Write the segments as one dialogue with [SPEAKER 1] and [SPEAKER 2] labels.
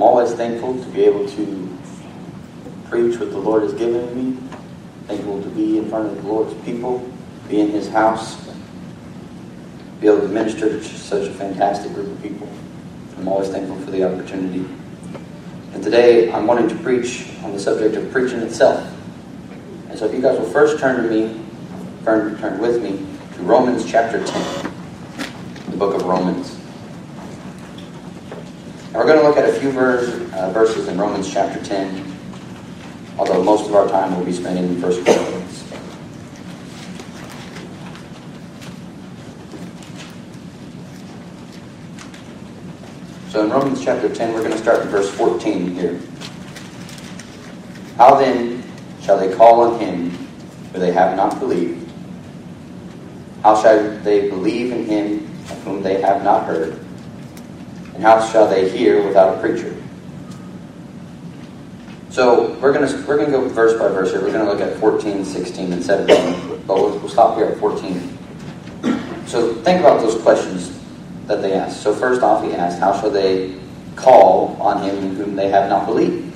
[SPEAKER 1] I'm always thankful to be able to preach what the Lord has given me. Thankful to be in front of the Lord's people, be in His house, be able to minister to such a fantastic group of people. I'm always thankful for the opportunity. And today I'm wanting to preach on the subject of preaching itself. And so if you guys will first turn to me, turn, turn with me to Romans chapter 10, the book of Romans. And we're going to look at a few verse, uh, verses in Romans chapter 10, although most of our time will be spent in 1 Corinthians. So in Romans chapter 10, we're going to start in verse 14 here. How then shall they call on him who they have not believed? How shall they believe in him of whom they have not heard? And how shall they hear without a preacher? So we're going to we're going to go verse by verse here. We're going to look at 14, 16, and 17. But we'll, we'll stop here at 14. So think about those questions that they asked. So first off, he asked, How shall they call on him in whom they have not believed?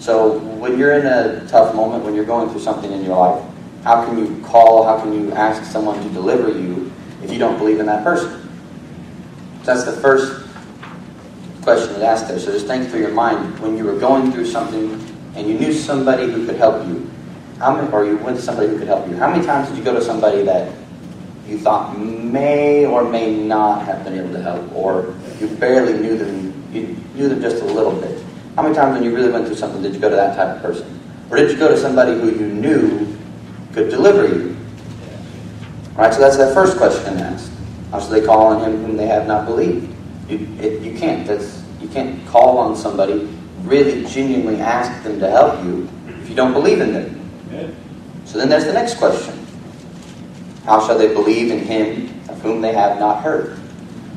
[SPEAKER 1] So when you're in a tough moment, when you're going through something in your life, how can you call, how can you ask someone to deliver you if you don't believe in that person? So that's the first question it asked there. So just think through your mind when you were going through something and you knew somebody who could help you, how many, or you went to somebody who could help you. How many times did you go to somebody that you thought may or may not have been able to help, or you barely knew them, you knew them just a little bit? How many times when you really went through something did you go to that type of person? Or did you go to somebody who you knew could deliver you? Right, so that's that first question asked. How should they call on him whom they have not believed? You, it, you can't. That's, you can't call on somebody, really genuinely ask them to help you if you don't believe in them. Yeah. So then there's the next question. How shall they believe in him of whom they have not heard?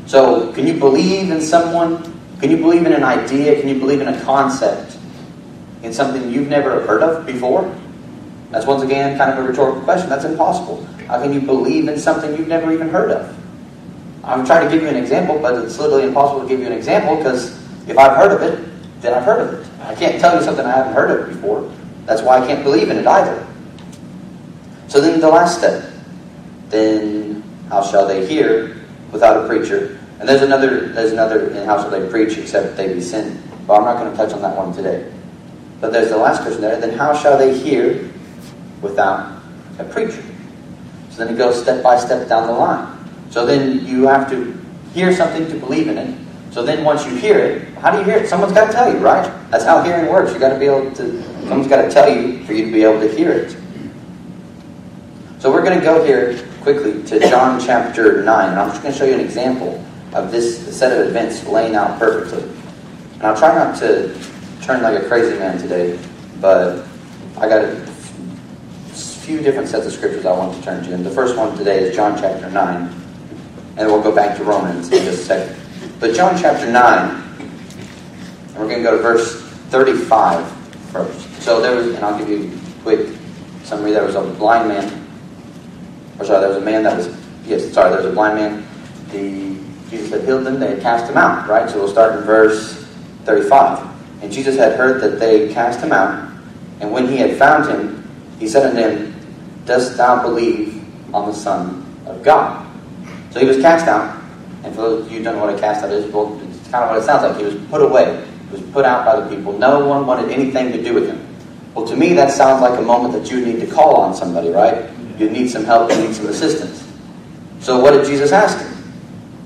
[SPEAKER 1] So, can you believe in someone? Can you believe in an idea? Can you believe in a concept? In something you've never heard of before? That's once again kind of a rhetorical question. That's impossible. How can you believe in something you've never even heard of? I'm trying to give you an example, but it's literally impossible to give you an example because if I've heard of it, then I've heard of it. I can't tell you something I haven't heard of before. That's why I can't believe in it either. So then the last step then how shall they hear without a preacher? And there's another, there's another, and how shall they preach except they be sent? But I'm not going to touch on that one today. But there's the last question there. Then how shall they hear without a preacher? So then it goes step by step down the line. So then you have to hear something to believe in it. So then once you hear it, how do you hear it? Someone's got to tell you, right? That's how hearing works. You got to be able to. Someone's got to tell you for you to be able to hear it. So we're going to go here quickly to John chapter 9. And I'm just going to show you an example of this set of events laying out perfectly. And I'll try not to turn like a crazy man today, but I got a few different sets of scriptures I want to turn to. And the first one today is John chapter 9. And we'll go back to Romans in just a second. But John chapter 9, and we're going to go to verse 35 first. So there was, and I'll give you a quick summary. There was a blind man or sorry, there was a man that was, yes, sorry, there was a blind man. The Jesus had healed them, they had cast him out, right? So we'll start in verse 35. And Jesus had heard that they cast him out, and when he had found him, he said unto him, Dost thou believe on the Son of God? So he was cast out, and for those of you who don't know what a cast out is, well, it's kind of what it sounds like. He was put away. He was put out by the people. No one wanted anything to do with him. Well, to me, that sounds like a moment that you need to call on somebody, right? You need some help, you need some assistance. So what did Jesus ask him?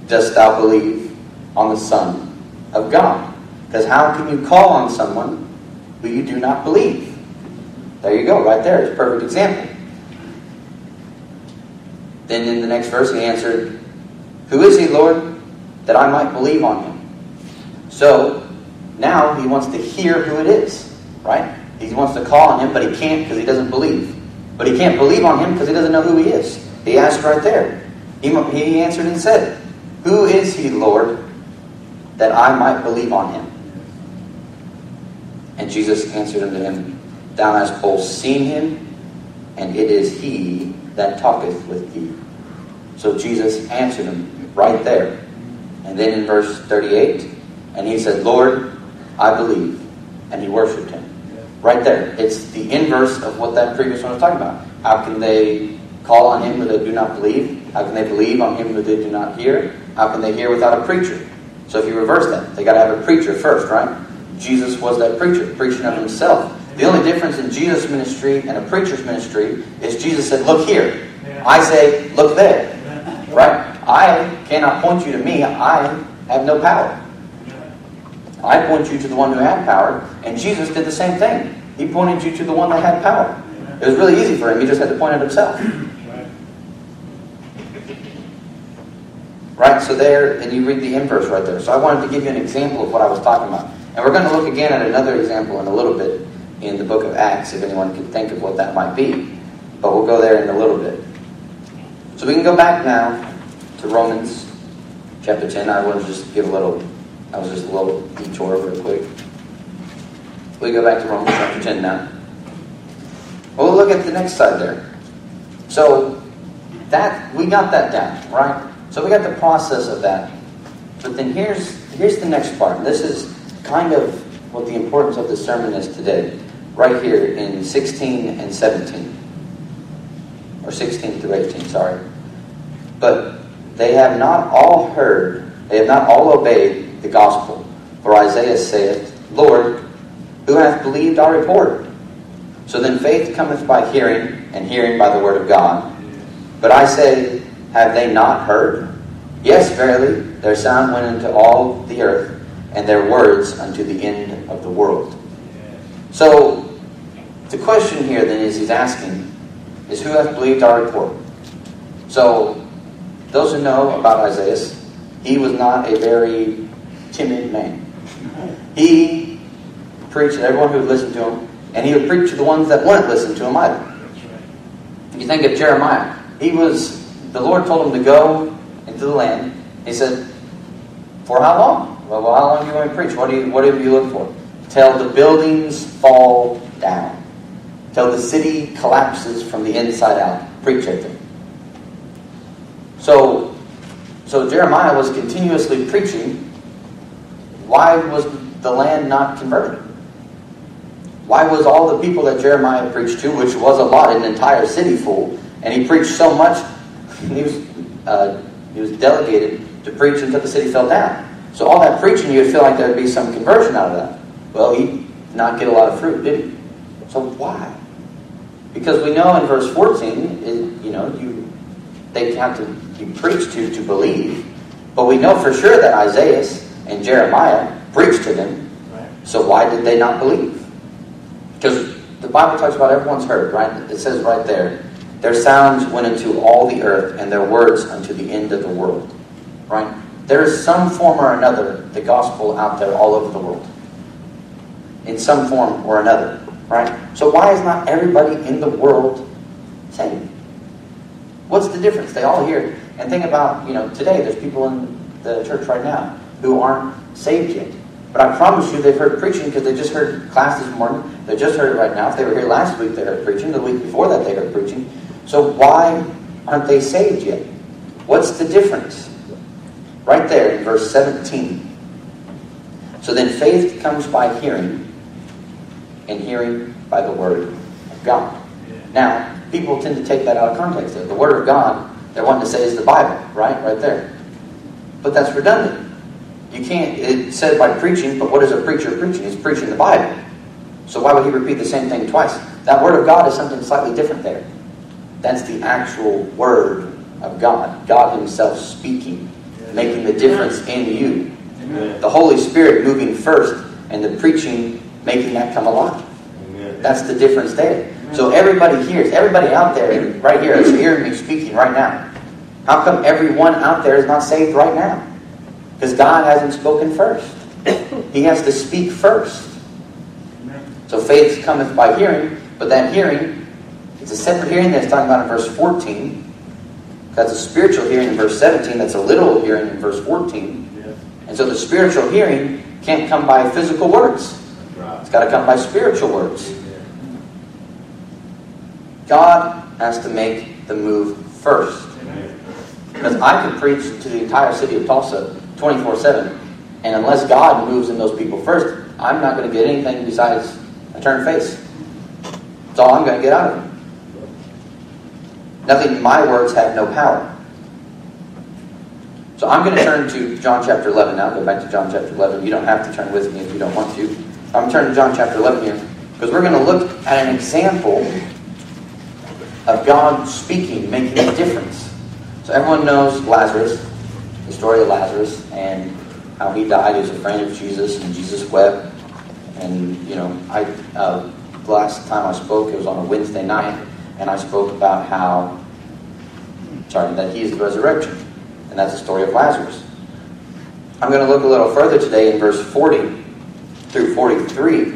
[SPEAKER 1] Dost thou believe on the Son of God? Because how can you call on someone who you do not believe? There you go, right there. It's a perfect example. Then in the next verse he answered, Who is he, Lord, that I might believe on him? So now he wants to hear who it is, right? He wants to call on him, but he can't because he doesn't believe. But he can't believe on him because he doesn't know who he is. He asked right there. He, he answered and said, Who is he, Lord, that I might believe on him? And Jesus answered unto him, Thou hast both seen him, and it is he that talketh with thee. So Jesus answered him right there. And then in verse 38, and he said, Lord, I believe. And he worshiped him. Right there. It's the inverse of what that previous one was talking about. How can they call on him who they do not believe? How can they believe on him who they do not hear? How can they hear without a preacher? So if you reverse that, they got to have a preacher first, right? Jesus was that preacher, preaching of himself. The only difference in Jesus' ministry and a preacher's ministry is Jesus said, Look here. I say, Look there. Right? I cannot point you to me. I have no power. I point you to the one who had power, and Jesus did the same thing. He pointed you to the one that had power. It was really easy for him. He just had to point at himself. Right? So there, and you read the inverse right there. So I wanted to give you an example of what I was talking about. And we're going to look again at another example in a little bit in the book of Acts, if anyone can think of what that might be. But we'll go there in a little bit. So we can go back now to Romans chapter 10. I want to just give a little, that was just a little detour real quick. We go back to Romans chapter 10 now. We'll look at the next side there. So that we got that down, right? So we got the process of that. But then here's here's the next part. This is kind of what the importance of the sermon is today, right here in 16 and 17. Or 16 through 18, sorry. But they have not all heard, they have not all obeyed the gospel. For Isaiah saith, Lord, who hath believed our report? So then faith cometh by hearing, and hearing by the word of God. But I say, have they not heard? Yes, verily, their sound went into all the earth, and their words unto the end of the world. So the question here then is he's asking is who hath believed our report? So those who know about Isaiah, he was not a very timid man. He preached to everyone who would listen to him, and he would preach to the ones that wouldn't listen to him either. You think of Jeremiah. He was the Lord told him to go into the land. He said, For how long? Well, well how long do you want to preach? What do you what do you look for? Till the buildings fall down. Till the city collapses from the inside out. Preach it. So so Jeremiah was continuously preaching. Why was the land not converted? Why was all the people that Jeremiah preached to, which was a lot, an entire city full, and he preached so much, he was, uh, he was delegated to preach until the city fell down. So all that preaching, you would feel like there would be some conversion out of that. Well, he did not get a lot of fruit, did he? So why? Because we know in verse 14, it, you know, you they have to be preached to to believe. But we know for sure that Isaiah and Jeremiah preached to them. Right. So why did they not believe? Because the Bible talks about everyone's heard, right? It says right there, their sounds went into all the earth, and their words unto the end of the world. Right? There is some form or another the gospel out there all over the world. In some form or another. Right? So why is not everybody in the world saved? What's the difference? They all hear. And think about, you know, today there's people in the church right now who aren't saved yet. But I promise you they've heard preaching because they just heard class this morning. They just heard it right now. If they were here last week, they heard preaching. The week before that, they heard preaching. So why aren't they saved yet? What's the difference? Right there in verse 17. So then faith comes by hearing, and hearing by the word of God. Now, people tend to take that out of context. The word of God, they're wanting to say is the Bible, right? Right there. But that's redundant. You can't, it said by preaching, but what is a preacher preaching? He's preaching the Bible. So why would he repeat the same thing twice? That word of God is something slightly different there. That's the actual word of God. God himself speaking, making the difference in you. The Holy Spirit moving first, and the preaching making that come alive. That's the difference there. So everybody hears, everybody out there right here is hearing me speaking right now. How come everyone out there is not saved right now? Because God hasn't spoken first. He has to speak first. So faith cometh by hearing, but that hearing, it's a separate hearing that's talking about in verse 14. That's a spiritual hearing in verse 17. That's a literal hearing in verse 14. And so the spiritual hearing can't come by physical words. It's got to come by spiritual words. God has to make the move first. Because I could preach to the entire city of Tulsa 24 7. And unless God moves in those people first, I'm not going to get anything besides a turned face. That's all I'm going to get out of it. Nothing, my words have no power. So I'm going to turn to John chapter 11 now. Go back to John chapter 11. You don't have to turn with me if you don't want to. I'm turning to John chapter 11 here because we're going to look at an example of God speaking, making a difference. So everyone knows Lazarus, the story of Lazarus, and how he died. He was a friend of Jesus, and Jesus wept. And you know, I uh, last time I spoke, it was on a Wednesday night, and I spoke about how, sorry, that he is the resurrection, and that's the story of Lazarus. I'm going to look a little further today in verse 40 through 43.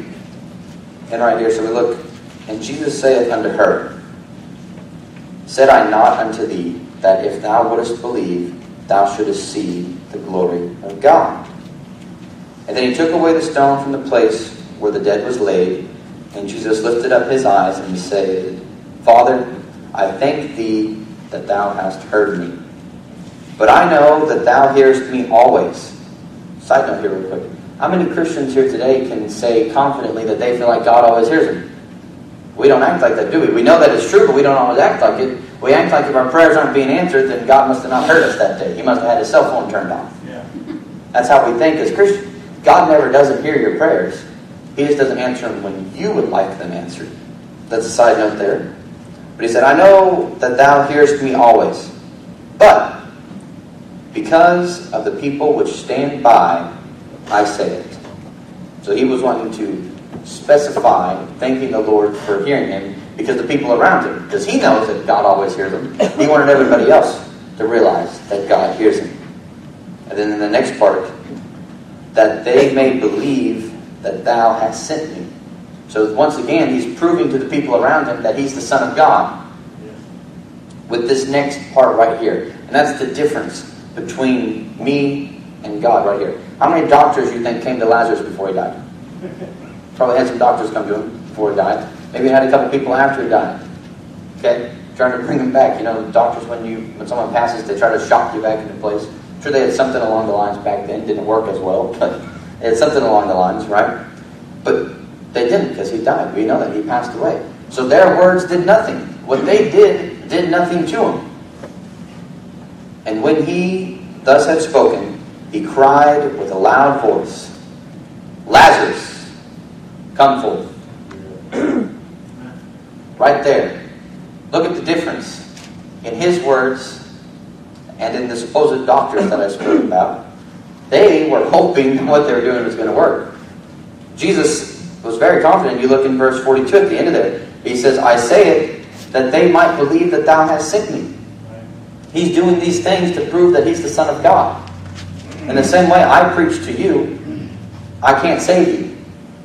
[SPEAKER 1] And right here, so we look, and Jesus saith unto her, Said I not unto thee that if thou wouldest believe, thou shouldest see the glory of God? And then he took away the stone from the place where the dead was laid, and Jesus lifted up his eyes and he said, Father, I thank thee that thou hast heard me. But I know that thou hearest me always. Side note here, real quick. How many Christians here today can say confidently that they feel like God always hears them? We don't act like that, do we? We know that it's true, but we don't always act like it. We act like if our prayers aren't being answered, then God must have not heard us that day. He must have had his cell phone turned off.
[SPEAKER 2] Yeah.
[SPEAKER 1] That's how we think as Christians. God never doesn't hear your prayers. He just doesn't answer them when you would like them answered. That's a side note there. But he said, I know that thou hearest me always. But because of the people which stand by, I say it. So he was wanting to specify thanking the Lord for hearing him because the people around him, because he knows that God always hears them, he wanted everybody else to realize that God hears him. And then in the next part, that they may believe that thou hast sent me. So once again, he's proving to the people around him that he's the Son of God. With this next part right here. And that's the difference between me and God right here. How many doctors do you think came to Lazarus before he died? Probably had some doctors come to him before he died. Maybe had a couple people after he died. Okay? Trying to bring him back. You know, doctors when you when someone passes, they try to shock you back into place. I'm sure they had something along the lines back then. Didn't work as well, but they had something along the lines, right? But they didn't because he died. We know that he passed away. So their words did nothing. What they did did nothing to him. And when he thus had spoken, he cried with a loud voice, Lazarus, come forth. right there. Look at the difference in his words and in the supposed doctors that I spoke about. They were hoping what they were doing was going to work. Jesus was very confident. You look in verse 42 at the end of there. He says, I say it that they might believe that thou hast sent me. He's doing these things to prove that he's the Son of God. In the same way I preach to you, I can't save you.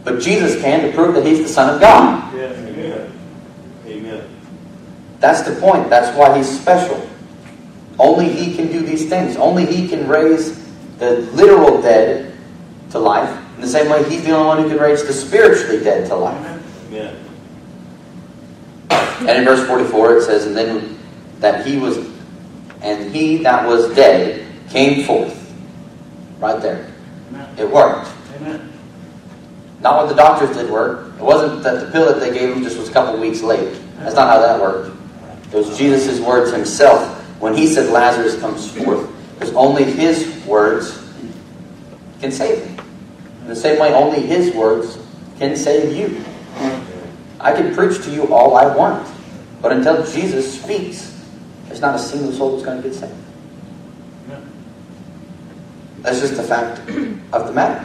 [SPEAKER 1] But Jesus can to prove that he's the Son of God.
[SPEAKER 2] Yes, amen. Amen.
[SPEAKER 1] That's the point. That's why he's special. Only he can do these things. Only he can raise the literal dead to life. In the same way, he's the only one who can raise the spiritually dead to life.
[SPEAKER 2] Amen.
[SPEAKER 1] And in verse 44 it says, And then that he was, and he that was dead came forth. Right there. It worked.
[SPEAKER 2] Amen.
[SPEAKER 1] Not what the doctors did work. It wasn't that the pill that they gave him just was a couple weeks late. That's not how that worked. It was Jesus' words himself when he said Lazarus comes forth. Because only his words can save him. In the same way, only his words can save you. I can preach to you all I want. But until Jesus speaks, there's not a single soul that's going to get saved. That's just the fact of the matter.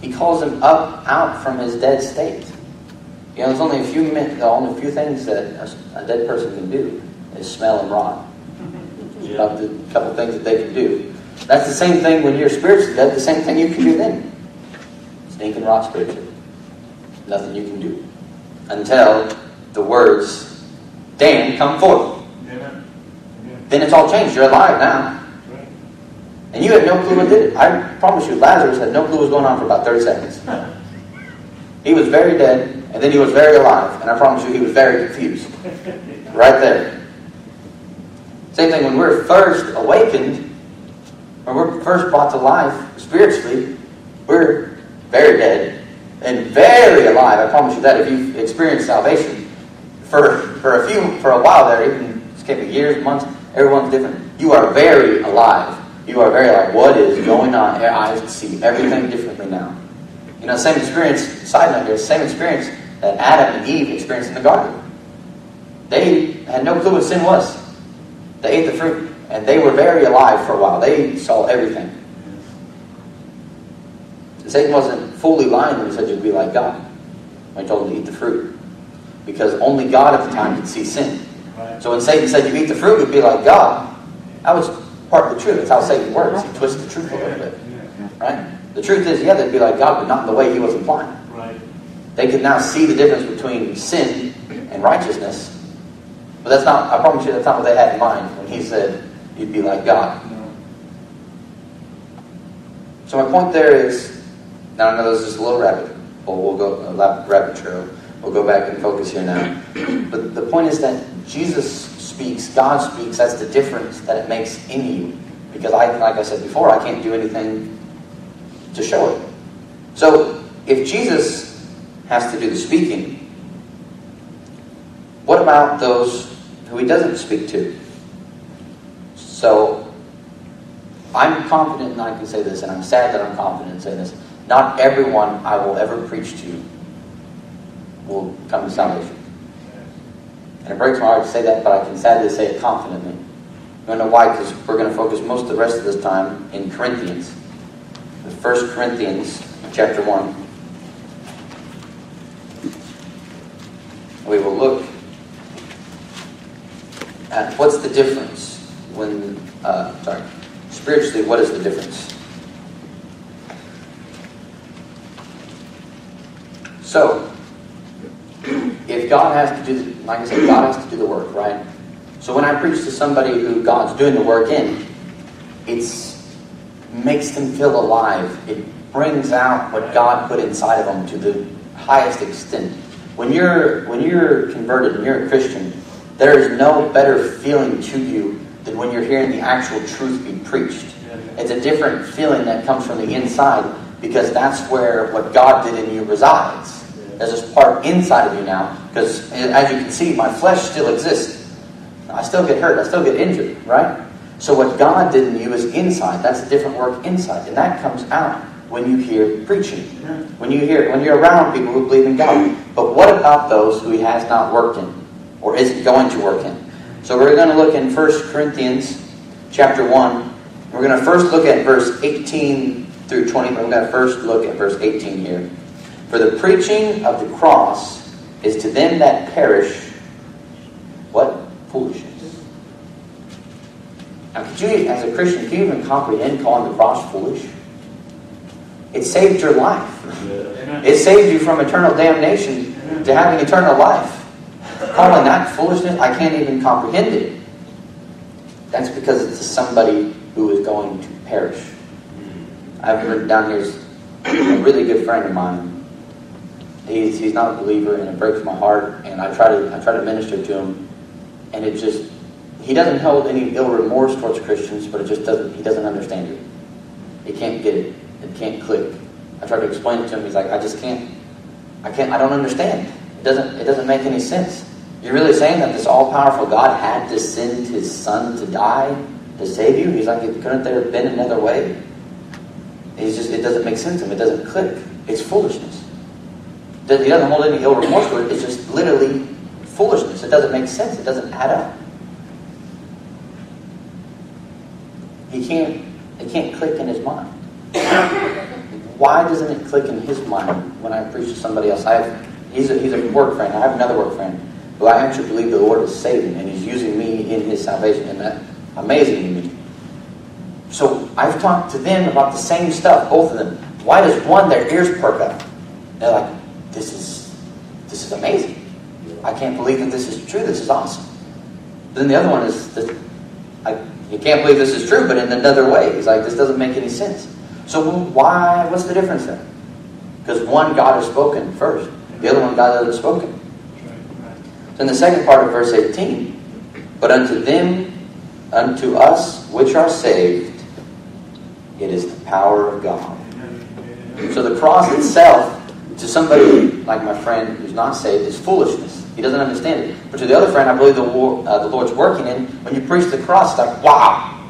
[SPEAKER 1] He calls him up out from his dead state. You know, there's only a few min- only a few things that a, a dead person can do is smell and rot. About the couple things that they can do. That's the same thing when you're spiritually dead. The same thing you can do then. Stink and rot spiritually. Nothing you can do until the words Dan come forth.
[SPEAKER 2] Amen.
[SPEAKER 1] Then it's all changed. You're alive now. And you had no clue what did it. I promise you, Lazarus had no clue what was going on for about 30 seconds. He was very dead, and then he was very alive. And I promise you, he was very confused. Right there. Same thing when we're first awakened, when we're first brought to life spiritually, We're very dead and very alive. I promise you that. If you've experienced salvation for, for a few, for a while there, even it years, months, everyone's different. You are very alive. You are very like, What is going on? Your eyes see everything differently now. You know, same experience, side note here, same experience that Adam and Eve experienced in the garden. They had no clue what sin was. They ate the fruit, and they were very alive for a while. They saw everything. Satan wasn't fully lying when he said you'd be like God when he told him to eat the fruit. Because only God at the time could see sin. So when Satan said you eat the fruit, you'd be like God, that was part of the truth. That's how Satan works. He twists the truth a little bit. Right? The truth is, yeah, they'd be like God, but not in the way he was implying.
[SPEAKER 2] Right.
[SPEAKER 1] They could now see the difference between sin and righteousness. But that's not, I promise you, that's not what they had in mind when he said you'd be like God.
[SPEAKER 2] No.
[SPEAKER 1] So my point there is, now I know this is just a little rabbit, but we'll go a lap- rabbit trail. We'll go back and focus here now. But the point is that Jesus speaks, God speaks. That's the difference that it makes in you. Because I, like I said before, I can't do anything to show it. So if Jesus has to do the speaking, what about those who he doesn't speak to? So I'm confident, and I can say this, and I'm sad that I'm confident in saying this. Not everyone I will ever preach to will come to salvation. And it breaks my heart to say that, but I can sadly say it confidently. You want to know why? Because we're going to focus most of the rest of this time in Corinthians. The First Corinthians, chapter 1. We will look at what's the difference when, uh, sorry, spiritually, what is the difference? So, God has to do, the, like I said, God has to do the work, right? So when I preach to somebody who God's doing the work in, it's makes them feel alive. It brings out what God put inside of them to the highest extent. When you're when you're converted and you're a Christian, there is no better feeling to you than when you're hearing the actual truth be preached. It's a different feeling that comes from the inside because that's where what God did in you resides. There's this part inside of you now because, as you can see, my flesh still exists. I still get hurt. I still get injured, right? So what God did in you is inside. That's a different work inside, and that comes out when you hear preaching. When you hear, when you're around people who believe in God. But what about those who He has not worked in, or isn't going to work in? So we're going to look in 1 Corinthians chapter one. We're going to first look at verse 18 through 20, but we're going to first look at verse 18 here. For the preaching of the cross is to them that perish what? Foolishness. Now, could you, as a Christian, can you even comprehend calling the cross foolish? It saved your life. It saved you from eternal damnation to having eternal life. Calling that foolishness, I can't even comprehend it. That's because it's to somebody who is going to perish. I've written down here a really good friend of mine. He's, he's not a believer, and it breaks my heart. And I try to I try to minister to him, and it just he doesn't hold any ill remorse towards Christians, but it just doesn't he doesn't understand it. He can't get it. It can't click. I try to explain it to him. He's like, I just can't. I can't. I don't understand. It doesn't. It doesn't make any sense. You're really saying that this all-powerful God had to send His Son to die to save you? He's like, couldn't there have been another way? He's just. It doesn't make sense to him. It doesn't click. It's foolishness. He doesn't hold any ill remorse for it. It's just literally foolishness. It doesn't make sense. It doesn't add up. He can't. It can't click in his mind. Why doesn't it click in his mind when I preach to somebody else? I have. He's a, he's a work friend. I have another work friend who I actually believe the Lord is saving, and He's using me in His salvation, and that's amazing to me. So I've talked to them about the same stuff, both of them. Why does one their ears perk up? They're like, "This is this is amazing. I can't believe that this is true. This is awesome." Then the other one is that I, you can't believe this is true, but in another way, he's like, "This doesn't make any sense." So why? What's the difference then? Because one God has spoken first, the other one God hasn't spoken. In the second part of verse 18, but unto them, unto us which are saved, it is the power of God. So the cross itself, to somebody like my friend who's not saved, is foolishness. He doesn't understand it. But to the other friend, I believe the, war, uh, the Lord's working in. When you preach the cross, it's like, wow,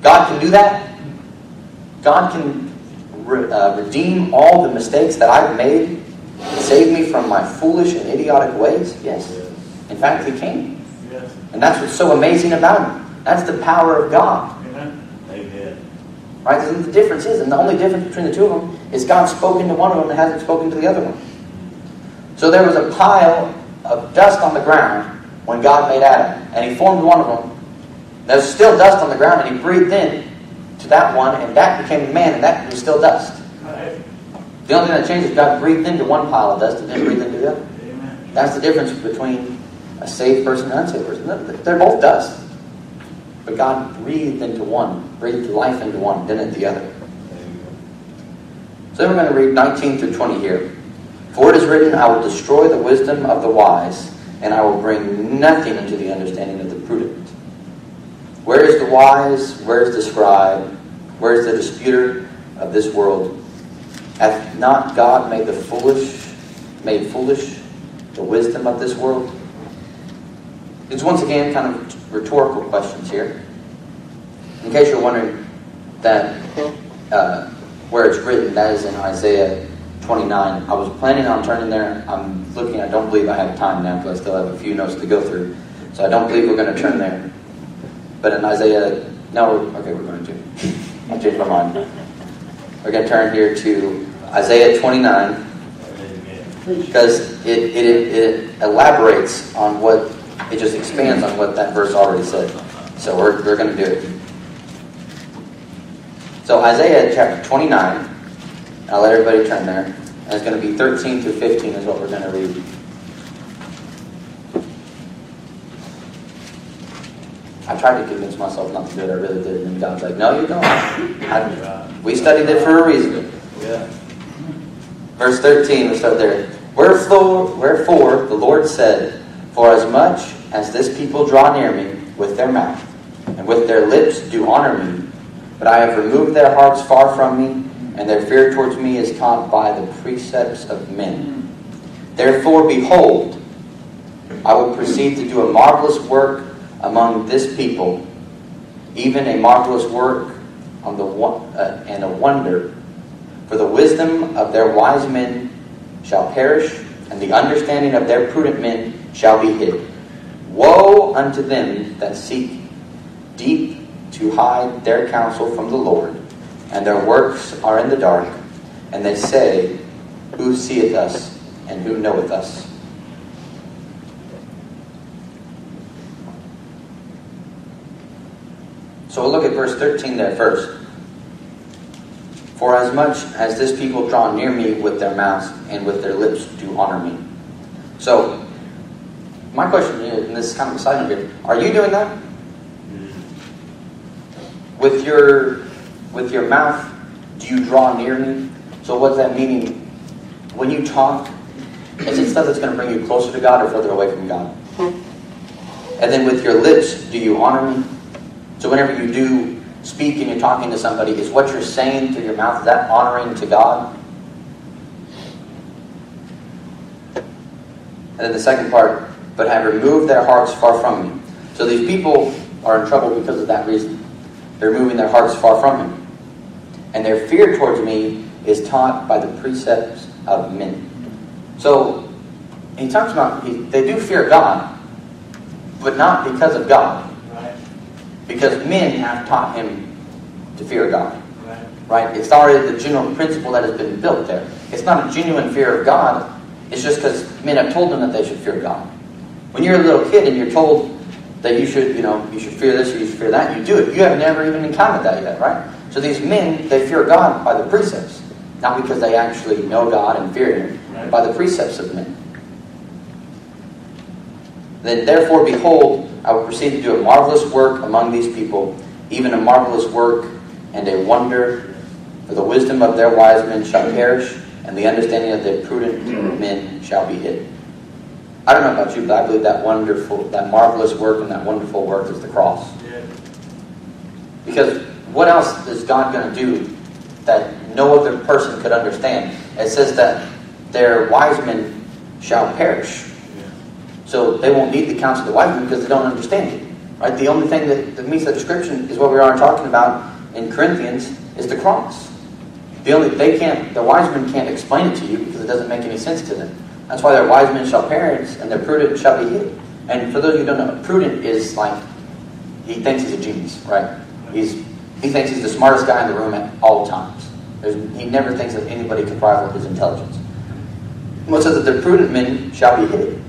[SPEAKER 1] God can do that. God can re- uh, redeem all the mistakes that I've made, save me from my foolish and idiotic ways. Yes. In fact, He can.
[SPEAKER 2] Yes.
[SPEAKER 1] And that's what's so amazing about Him. That's the power of God.
[SPEAKER 2] Amen. Amen.
[SPEAKER 1] Right? And the difference is, and the only difference between the two of them is God's spoken to one of them and hasn't spoken to the other one. So there was a pile of dust on the ground when God made Adam, and He formed one of them. There's still dust on the ground, and He breathed in to that one, and that became man, and that was still dust.
[SPEAKER 2] Right.
[SPEAKER 1] The only thing that changed is God breathed into one pile of dust and didn't breathe into the other.
[SPEAKER 2] Amen.
[SPEAKER 1] That's the difference between a saved person and an unsaved person. They're- They're both dust. But God breathed into one, breathed life into one, didn't the other. So we're going to read 19 through 20 here. For it is written, I will destroy the wisdom of the wise, and I will bring nothing into the understanding of the prudent. Where is the wise? Where is the scribe? Where is the disputer of this world? Hath not God made the foolish, made foolish the wisdom of this world? It's once again kind of rhetorical questions here. In case you're wondering that uh, where it's written, that is in Isaiah 29. I was planning on turning there. I'm looking. I don't believe I have time now because I still have a few notes to go through. So I don't believe we're going to turn there. But in Isaiah, no, okay, we're going to. I changed my mind. We're going to turn here to Isaiah 29 because it, it, it elaborates on what, it just expands on what that verse already said. So we're, we're going to do it. So Isaiah chapter 29, I'll let everybody turn there. And it's going to be 13 through 15 is what we're going to read. I tried to convince myself not to do it. I really did. And God's like, no, you don't. I, we studied it for a reason.
[SPEAKER 2] Yeah.
[SPEAKER 1] Verse 13, we start there. Wherefore, wherefore the Lord said, For as much as this people draw near me with their mouth, and with their lips do honor me, but I have removed their hearts far from me, and their fear towards me is taught by the precepts of men. Therefore, behold, I will proceed to do a marvelous work among this people, even a marvelous work on the one, uh, and a wonder. For the wisdom of their wise men shall perish, and the understanding of their prudent men shall be hid. Woe unto them that seek deep to hide their counsel from the Lord, and their works are in the dark, and they say, Who seeth us, and who knoweth us? So we'll look at verse 13 there first. For as much as this people draw near me with their mouths and with their lips do honor me. So, my question is, and this is kind of exciting here, are you doing that? With your with your mouth, do you draw near me? So what's that meaning? When you talk, is it stuff that's going to bring you closer to God or further away from God? And then with your lips, do you honor me? So whenever you do speak and you're talking to somebody, is what you're saying through your mouth, is that honoring to God? And then the second part, but have removed their hearts far from me. So these people are in trouble because of that reason. They're moving their hearts far from Him. And their fear towards me is taught by the precepts of men. So he talks about he, they do fear God, but not because of God.
[SPEAKER 2] Right.
[SPEAKER 1] Because men have taught him to fear God.
[SPEAKER 2] Right.
[SPEAKER 1] Right? It's already the general principle that has been built there. It's not a genuine fear of God. It's just because men have told them that they should fear God. When you're a little kid and you're told that you should, you know, you should fear this or you should fear that, you do it. You have never even encountered that yet, right? So these men, they fear God by the precepts, not because they actually know God and fear Him, but by the precepts of men. Then, therefore, behold, I will proceed to do a marvelous work among these people, even a marvelous work and a wonder. For the wisdom of their wise men shall perish, and the understanding of their prudent men shall be hid. I don't know about you, but I believe that wonderful, that marvelous work and that wonderful work is the cross.
[SPEAKER 2] Yeah.
[SPEAKER 1] Because what else is God going to do that no other person could understand. It says that their wise men shall perish.
[SPEAKER 2] Yeah.
[SPEAKER 1] So they won't need the counsel of the wise men because they don't understand it. Right? The only thing that, that meets that description is what we are talking about in Corinthians is the cross. The only they can't the wise men can't explain it to you because it doesn't make any sense to them. That's why their wise men shall perish and their prudent shall be hid. And for those of you who don't know, prudent is like he thinks he's a genius, right? He's he thinks he's the smartest guy in the room at all times. There's, he never thinks that anybody can rival his intelligence. Well, it says that the prudent men shall be hid.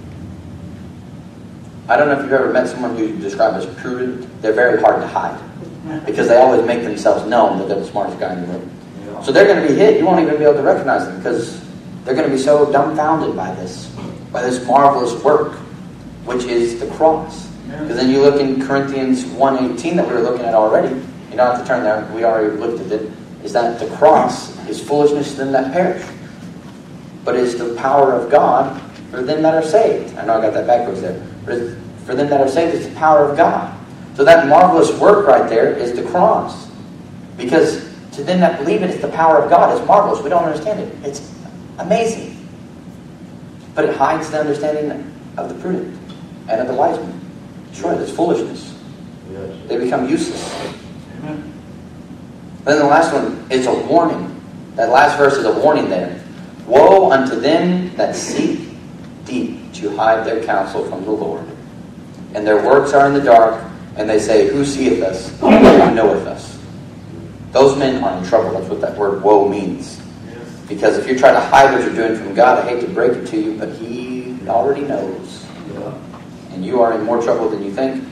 [SPEAKER 1] I don't know if you've ever met someone who you describe as prudent. They're very hard to hide because they always make themselves known that they're the smartest guy in the room. So they're going to be hid. You won't even be able to recognize them because they're going to be so dumbfounded by this, by this marvelous work, which is the cross. Because then you look in Corinthians 1.18 that we were looking at already. You don't have to turn there. We already looked at it. Is that the cross is foolishness to them that perish, but is the power of God for them that are saved. I know I got that backwards there. But for them that are saved, it's the power of God. So that marvelous work right there is the cross. Because to them that believe it, it's the power of God. It's marvelous. We don't understand it. It's amazing. But it hides the understanding of the prudent and of the wise man. Destroys It's foolishness.
[SPEAKER 2] Yes.
[SPEAKER 1] They become useless.
[SPEAKER 2] Amen.
[SPEAKER 1] Then the last one is a warning. That last verse is a warning there. Woe unto them that seek deep to hide their counsel from the Lord. And their works are in the dark, and they say, Who seeth us? Who knoweth us? Those men are in trouble. That's what that word woe means. Because if you're trying to hide what you're doing from God, I hate to break it to you, but He already knows.
[SPEAKER 2] Yeah.
[SPEAKER 1] And you are in more trouble than you think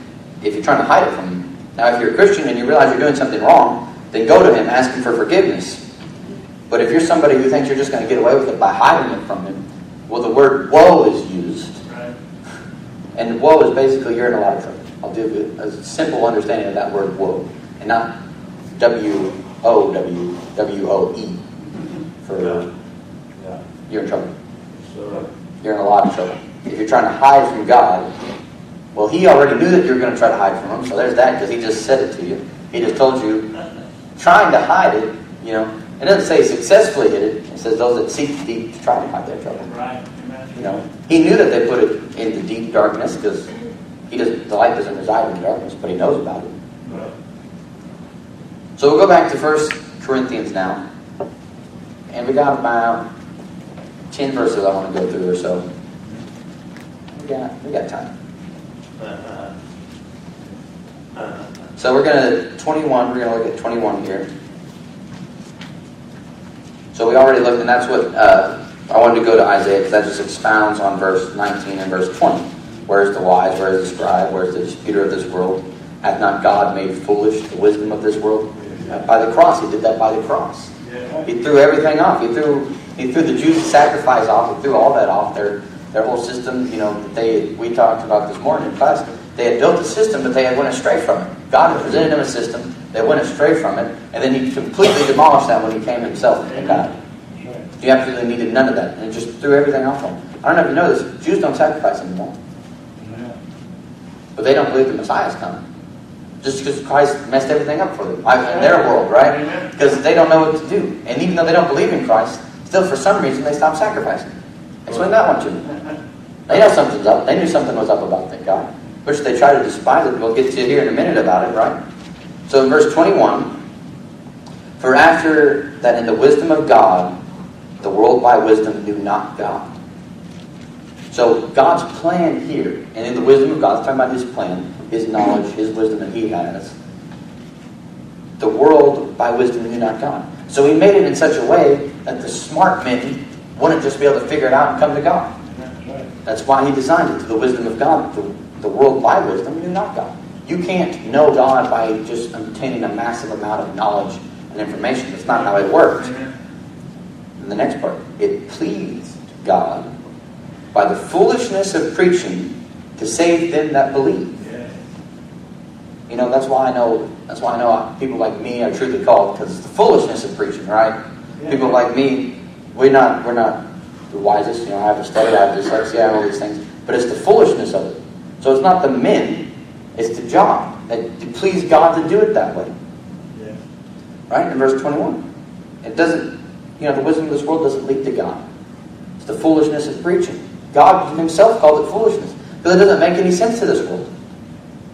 [SPEAKER 1] if you're trying to hide it from Him. Now, if you're a Christian and you realize you're doing something wrong, then go to Him, ask Him for forgiveness. But if you're somebody who thinks you're just going to get away with it by hiding it from Him, well, the word woe is used.
[SPEAKER 2] Right.
[SPEAKER 1] And woe is basically you're in a lot of trouble. I'll give you a simple understanding of that word woe. And not W O W W O E for
[SPEAKER 2] Yeah.
[SPEAKER 1] you're in trouble.
[SPEAKER 2] So,
[SPEAKER 1] You're in a lot of trouble. If you're trying to hide from God, well, He already knew that you were going to try to hide from Him, so there's that because He just said it to you. He just told you, trying to hide it, you know. It doesn't say successfully hid it. It says those that seek deep to try to hide their trouble.
[SPEAKER 2] right.
[SPEAKER 1] You know, He knew that they put it into deep darkness because He doesn't. The light doesn't reside in the darkness, but He knows about it.
[SPEAKER 2] Right.
[SPEAKER 1] So we'll go back to First Corinthians now, and we got about ten verses I want to go through or so. We got we got time. So we're gonna twenty one. We're gonna look at twenty one here. So we already looked, and that's what uh, I wanted to go to Isaiah because that just expounds on verse nineteen and verse twenty. Where is the wise? Where is the scribe? Where is the disputer of this world? Hath not God made foolish the wisdom of this world? By the cross, He did that by the cross. He threw everything off. He threw he threw the Jews' sacrifice off. He threw all that off. Their their whole system, you know, that they we talked about this morning in class. They had built a system, but they had went astray from it. God had presented them a system. They went astray from it, and then He completely demolished that when He came Himself and died. He absolutely needed none of that, and just threw everything off them. I don't know if you know this. Jews don't sacrifice anymore, but they don't believe the Messiah's coming. Just because Christ messed everything up for them I- in their world, right?
[SPEAKER 2] Amen.
[SPEAKER 1] because they don't know what to do. And even though they don't believe in Christ, still for some reason they stop sacrificing. Explain that one to me. They know something's up. They knew something was up about that God, which they try to despise it. We'll get to here in a minute about it, right? So in verse 21, for after that in the wisdom of God, the world by wisdom knew not God. So God's plan here, and in the wisdom of God, it's talking about His plan, His knowledge, His wisdom that He has. The world by wisdom knew not God. So He made it in such a way that the smart men wouldn't just be able to figure it out and come to God.
[SPEAKER 2] That's
[SPEAKER 1] why He designed it to the wisdom of God. The, the world by wisdom knew not God. You can't know God by just obtaining a massive amount of knowledge and information. That's not how it works.
[SPEAKER 2] Amen.
[SPEAKER 1] And the next part, it pleased God by the foolishness of preaching to save them that believe. You know, that's why I know that's why I know people like me are truly called because it's the foolishness of preaching, right?
[SPEAKER 2] Yeah.
[SPEAKER 1] People like me, we're not we're not the wisest. You know, I have to study, I have dyslexia, I have all these things, but it's the foolishness of it. So it's not the men, it's the job that to please God to do it that way,
[SPEAKER 2] Yeah.
[SPEAKER 1] right? In verse twenty-one. It doesn't, you know, the wisdom of this world doesn't lead to God. It's the foolishness of preaching. God himself called it foolishness. Because it doesn't make any sense to this world.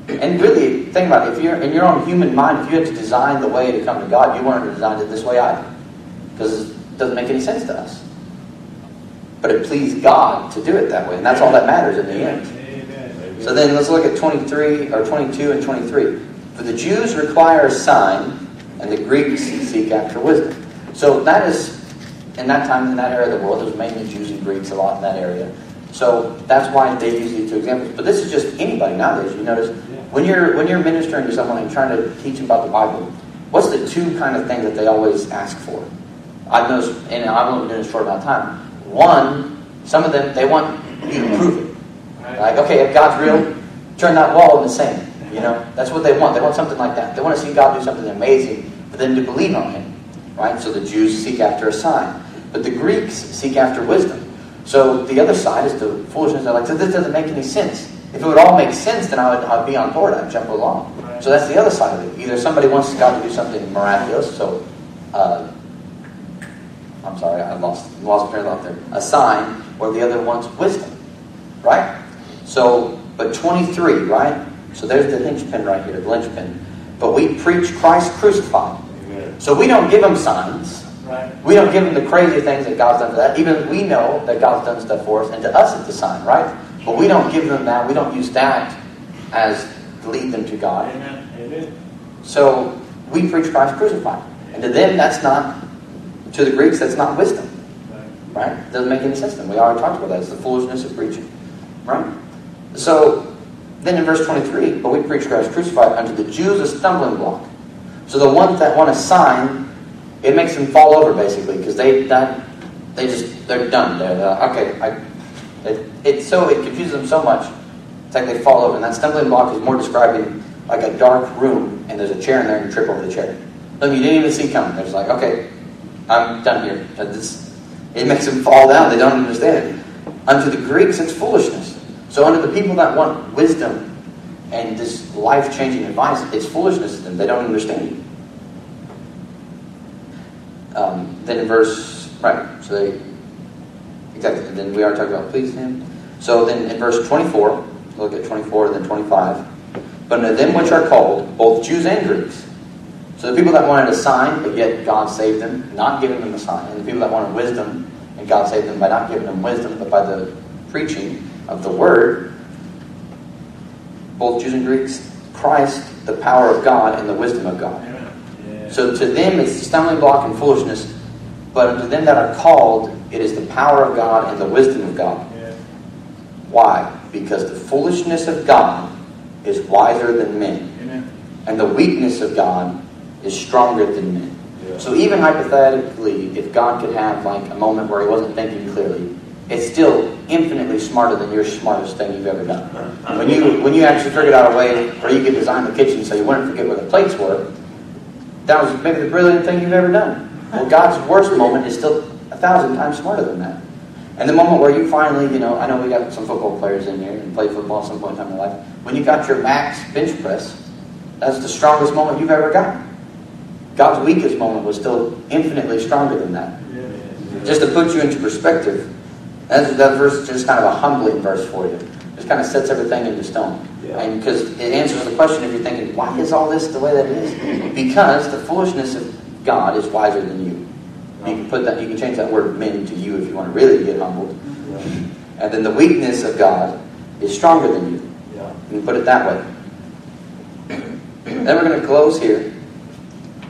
[SPEAKER 1] And really, think about it. If you're in your own human mind, if you had to design the way to come to God, you weren't to design it this way either. Because it doesn't make any sense to us. But it pleased God to do it that way. And that's all that matters in the end. So then let's look at 23 or 22 and 23. For the Jews require a sign, and the Greeks seek after wisdom. So that is, in that time, in that area of the world, it was mainly Jews and Greeks a lot in that area. So that's why they use these two examples. But this is just anybody nowadays. You notice when you're when you're ministering to someone and trying to teach them about the Bible, what's the two kind of things that they always ask for? I've noticed, and I've only been doing this short amount of time. One, some of them they want you to prove it. Like, okay, if God's real, turn that wall into sand. You know, that's what they want. They want something like that. They want to see God do something amazing for them to believe on Him. Right? So the Jews seek after a sign, but the Greeks seek after wisdom. So the other side is the foolishness. They're like, this doesn't make any sense. If it would all make sense, then I would I'd be on board. I'd jump along.
[SPEAKER 2] Right.
[SPEAKER 1] So that's the other side of it. Either somebody wants God to do something miraculous, so uh, I'm sorry, I lost lost thought there. A sign, or the other wants wisdom, right? So, but 23, right? So there's the linchpin right here, the linchpin. But we preach Christ crucified.
[SPEAKER 2] Amen.
[SPEAKER 1] So we don't give them signs.
[SPEAKER 2] Right.
[SPEAKER 1] We don't give them the crazy things that God's done for that. Even we know that God's done stuff for us, and to us it's a sign, right? But we don't give them that. We don't use that as to lead them to God.
[SPEAKER 2] Amen. Amen.
[SPEAKER 1] So we preach Christ crucified. And to them, that's not, to the Greeks, that's not wisdom.
[SPEAKER 2] Right.
[SPEAKER 1] It doesn't make any sense to them. We already talked about that. It's the foolishness of preaching. Right? So, then in verse 23, but we preach Christ crucified unto the Jews a stumbling block. So the ones that want a sign, it makes them fall over basically because they that they just they're done. They're uh, okay. I, it, it's so it confuses them so much. It's like they fall over, and that stumbling block is more describing like a dark room, and there's a chair in there, and you trip over the chair. Something you didn't even see coming. They're just like, okay, I'm done here. This, it makes them fall down. They don't understand. Unto the Greeks, it's foolishness. So unto the people that want wisdom and this life-changing advice, it's foolishness to them. They don't understand it. Um, then in verse, right, so they, exactly, and then we are talking about pleasing him. So then in verse 24, look at 24 and then 25. But unto them which are called, both Jews and Greeks. So the people that wanted a sign, but yet God saved them, not giving them a sign. And the people that wanted wisdom, and God saved them by not giving them wisdom, but by the preaching of the word. Both Jews and Greeks, Christ, the power of God, and the wisdom of God.
[SPEAKER 2] Yeah.
[SPEAKER 1] So to them it's stumbling block and foolishness, but unto them that are called, it is the power of God and the wisdom of God.
[SPEAKER 2] Yeah.
[SPEAKER 1] Why? Because the foolishness of God is wiser than men,
[SPEAKER 2] Amen.
[SPEAKER 1] and the weakness of God is stronger than men.
[SPEAKER 2] Yeah.
[SPEAKER 1] So even hypothetically, if God could have like a moment where he wasn't thinking clearly, it's still infinitely smarter than your smartest thing you've ever done. When you when you actually figured out a way where you could design the kitchen so you wouldn't forget where the plates were, that was maybe the brilliant thing you've ever done. Well, God's worst moment is still a thousand times smarter than that. And the moment where you finally, you know, I know we got some football players in here and played football at some point in time in life. When you got your max bench press, that's the strongest moment you've ever got. God's weakest moment was still infinitely stronger than that.
[SPEAKER 2] Yeah.
[SPEAKER 1] Just to put you into perspective, that, that verse is just kind of a humbling verse for you. Just kind of sets everything into stone.
[SPEAKER 2] Yeah.
[SPEAKER 1] And because it answers the question if you're thinking, why is all this the way that it is? Because the foolishness of God is wiser than you. You can put that you can change that word men to you if you want to really get humbled. And then the weakness of God is stronger than you.
[SPEAKER 2] Yeah.
[SPEAKER 1] You can put it that way. then we're going to close here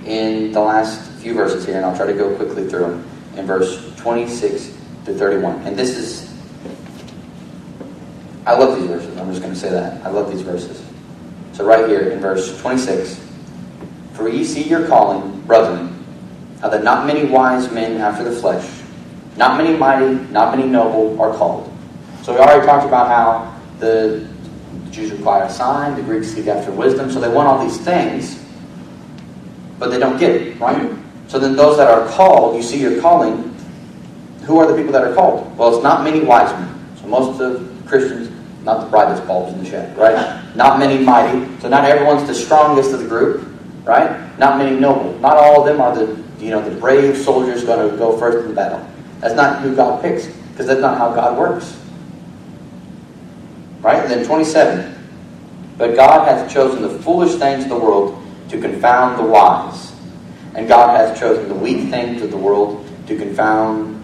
[SPEAKER 1] in the last few verses here, and I'll try to go quickly through them in verse 26 to 31. And this is, I love these verses. I'm just going to say that. I love these verses. So, right here in verse 26 For ye see your calling, brethren, how that not many wise men after the flesh, not many mighty, not many noble are called. So, we already talked about how the Jews require a sign, the Greeks seek after wisdom, so they want all these things, but they don't get it, right? So then those that are called, you see your calling, who are the people that are called? Well, it's not many wise men. So most of Christians, not the brightest bulbs in the shed, right? Not many mighty. So not everyone's the strongest of the group, right? Not many noble. Not all of them are the you know, the brave soldiers going to go first in battle. That's not who God picks, because that's not how God works. Right? And then 27. But God hath chosen the foolish things of the world to confound the wise. And God hath chosen the weak things of the world to confound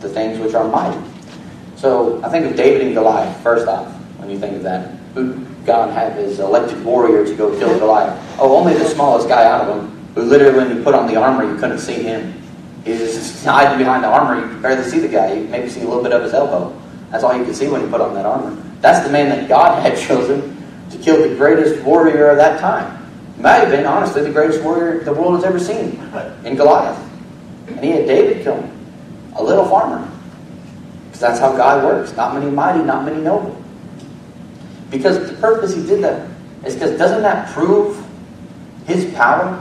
[SPEAKER 1] the things which are mighty. So I think of David and Goliath, first off, when you think of that. Who God had his elected warrior to go kill Goliath. Oh, only the smallest guy out of them, who literally, when you put on the armor, you couldn't see him. He's just hiding behind the armor. You could barely see the guy. You maybe see a little bit of his elbow. That's all you could see when you put on that armor. That's the man that God had chosen to kill the greatest warrior of that time. Might have been, honestly, the greatest warrior the world has ever seen in Goliath. And he had David kill him, a little farmer. Because that's how God works. Not many mighty, not many noble. Because the purpose he did that is because doesn't that prove his power?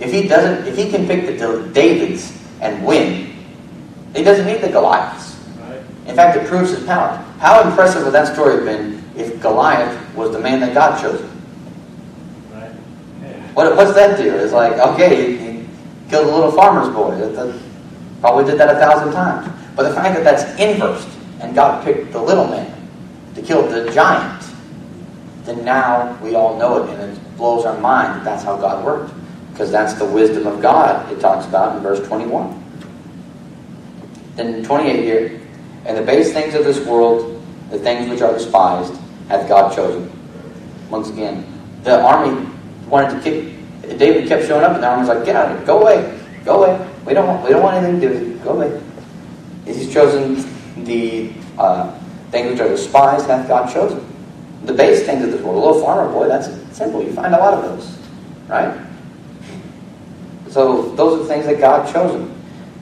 [SPEAKER 1] If he doesn't, if he can pick the Davids and win, he doesn't need the Goliaths.
[SPEAKER 2] Right.
[SPEAKER 1] In fact, it proves his power. How impressive would that story have been if Goliath was the man that God chose?
[SPEAKER 2] Right. Yeah.
[SPEAKER 1] What, what's that do? It's like, okay, he, he killed a little farmer's boy. That, that- probably did that a thousand times. But the fact that that's inversed, and God picked the little man to kill the giant, then now we all know it, and it blows our mind that that's how God worked. Because that's the wisdom of God it talks about in verse 21. Then 28 here, and the base things of this world, the things which are despised, hath God chosen. Once again, the army wanted to kick. David kept showing up, and the army's like, "Get out of here! Go away! Go away! We don't want. We don't want anything to do with you, Go away." He's chosen the uh, things which are despised, hath God chosen. The base things of this world. A little farmer boy. That's simple. You find a lot of those, right? So those are the things that God chosen.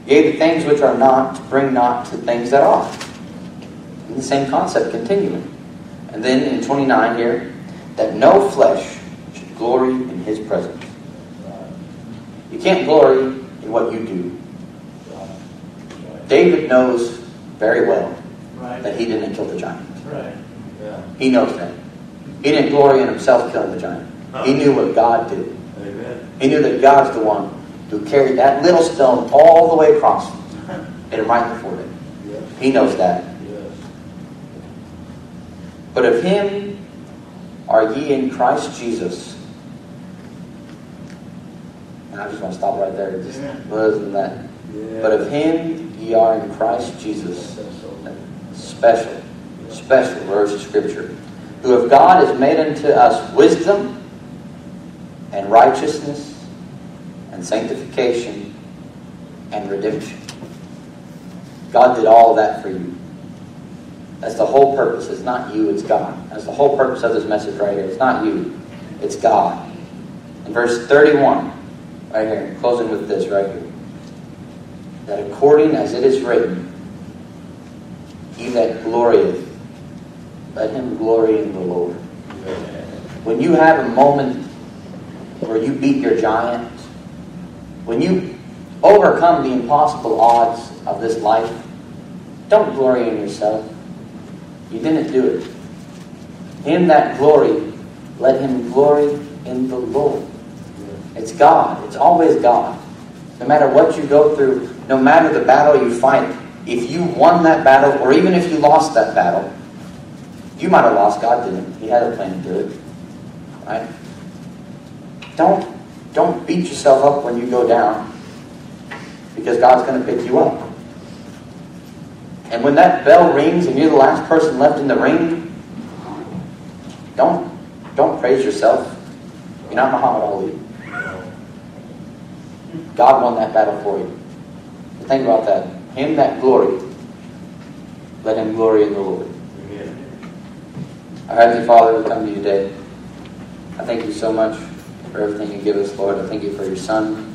[SPEAKER 1] Yea, the things which are not to bring not to things that are. And the same concept continuing. And then in 29 here, that no flesh should glory in his presence. You can't glory in what you do. David knows very well
[SPEAKER 2] Right.
[SPEAKER 1] that he didn't kill the giant.
[SPEAKER 2] Right.
[SPEAKER 1] He knows that. He didn't glory in himself killing the giant. He knew what God did.
[SPEAKER 3] Amen.
[SPEAKER 1] He knew that God's the one who carried that little stone all the way across and right before him.
[SPEAKER 3] Yes.
[SPEAKER 1] He knows that.
[SPEAKER 3] Yes.
[SPEAKER 1] But of him are ye in Christ Jesus. And I just want to stop right there. Just other than that.
[SPEAKER 3] Yeah.
[SPEAKER 1] But of him ye are in Christ Jesus.
[SPEAKER 3] That's so-
[SPEAKER 1] Special, special verse of Scripture. Who of God has made unto us wisdom and righteousness and sanctification and redemption. God did all that for you. That's the whole purpose. It's not you, it's God. That's the whole purpose of this message right here. It's not you, it's God. In verse 31, right here, closing with this right here. That according as it is written, he that glorieth, let him glory in the Lord. When you have a moment where you beat your giant, when you overcome the impossible odds of this life, don't glory in yourself. You didn't do it. In that glory, let him glory in the Lord. It's God. It's always God. No matter what you go through, no matter the battle you fight, if you won that battle, or even if you lost that battle, you might have lost. God didn't. He had a plan to do it. Right? Don't don't beat yourself up when you go down, because God's going to pick you up. And when that bell rings and you're the last person left in the ring, don't don't praise yourself. You're not Muhammad Ali. God won that battle for you. Think about that. Him that glory, let him glory in the Lord. Our Heavenly Father, we come to you today. I thank you so much for everything you give us, Lord. I thank you for your Son.